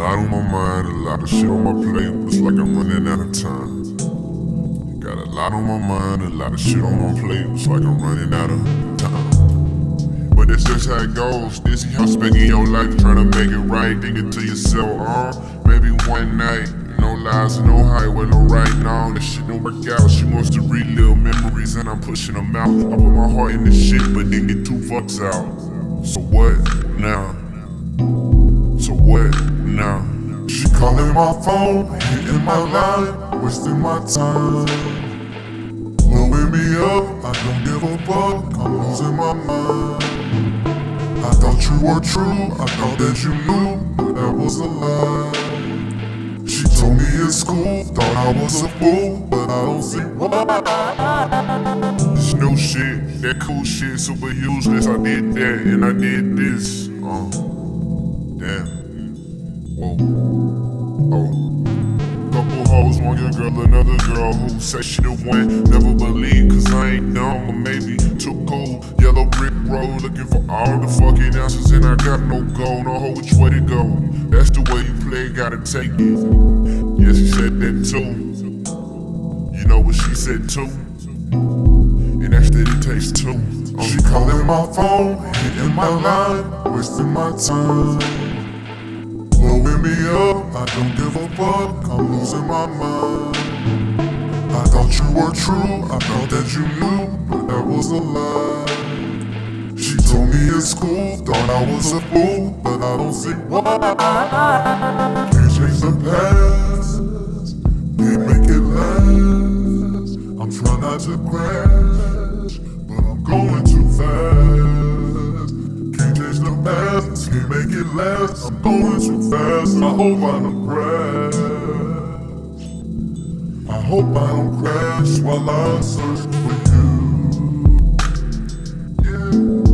lot on my mind, a lot of shit on my plate. It's like I'm running out of time. Got a lot on my mind, a lot of shit on my plate. It's like I'm running out of time. But that's just how it goes. This is how spending your life trying to make it right. Thinking to yourself, oh, maybe one night. No lies, no highway, no right now. This shit don't work out. She wants to relive memories, and I'm pushing them out. I put my heart in this shit, but then get two fucks out. So what now? So what now? She calling my phone, hitting my line, wasting my time. Blowing me up, I don't give a fuck, I'm losing my mind. I thought you were true, I thought that you knew, but that was a lie. She told me in school, thought I was a fool, but I don't see why. This new shit, that cool shit, super useless. I did that and I did this. Uh, damn. Whoa. Oh. Couple hoes, one your girl, another girl who said she the one. Never believe, cause I ain't dumb, or maybe too cool. Yellow brick road, looking for all the fucking answers, and I got no goal, no hoe which way to go. That's the way you play, gotta take it. Yeah, she said that too. You know what she said too? And that's that it takes two. She calling my phone, hitting my line, wasting my time. Blowing me up, I don't give a fuck, I'm losing my mind. I thought you were true, I thought that you knew, but that was a lie. She told me in school, thought I was a fool, but I don't see why. Can't change the past, can't make it last. I'm trying not to crash, but I'm going too fast. Can't change the past, can't make it last. I'm going too fast. I hope I don't crash. I hope I don't crash while I search for you. Yeah.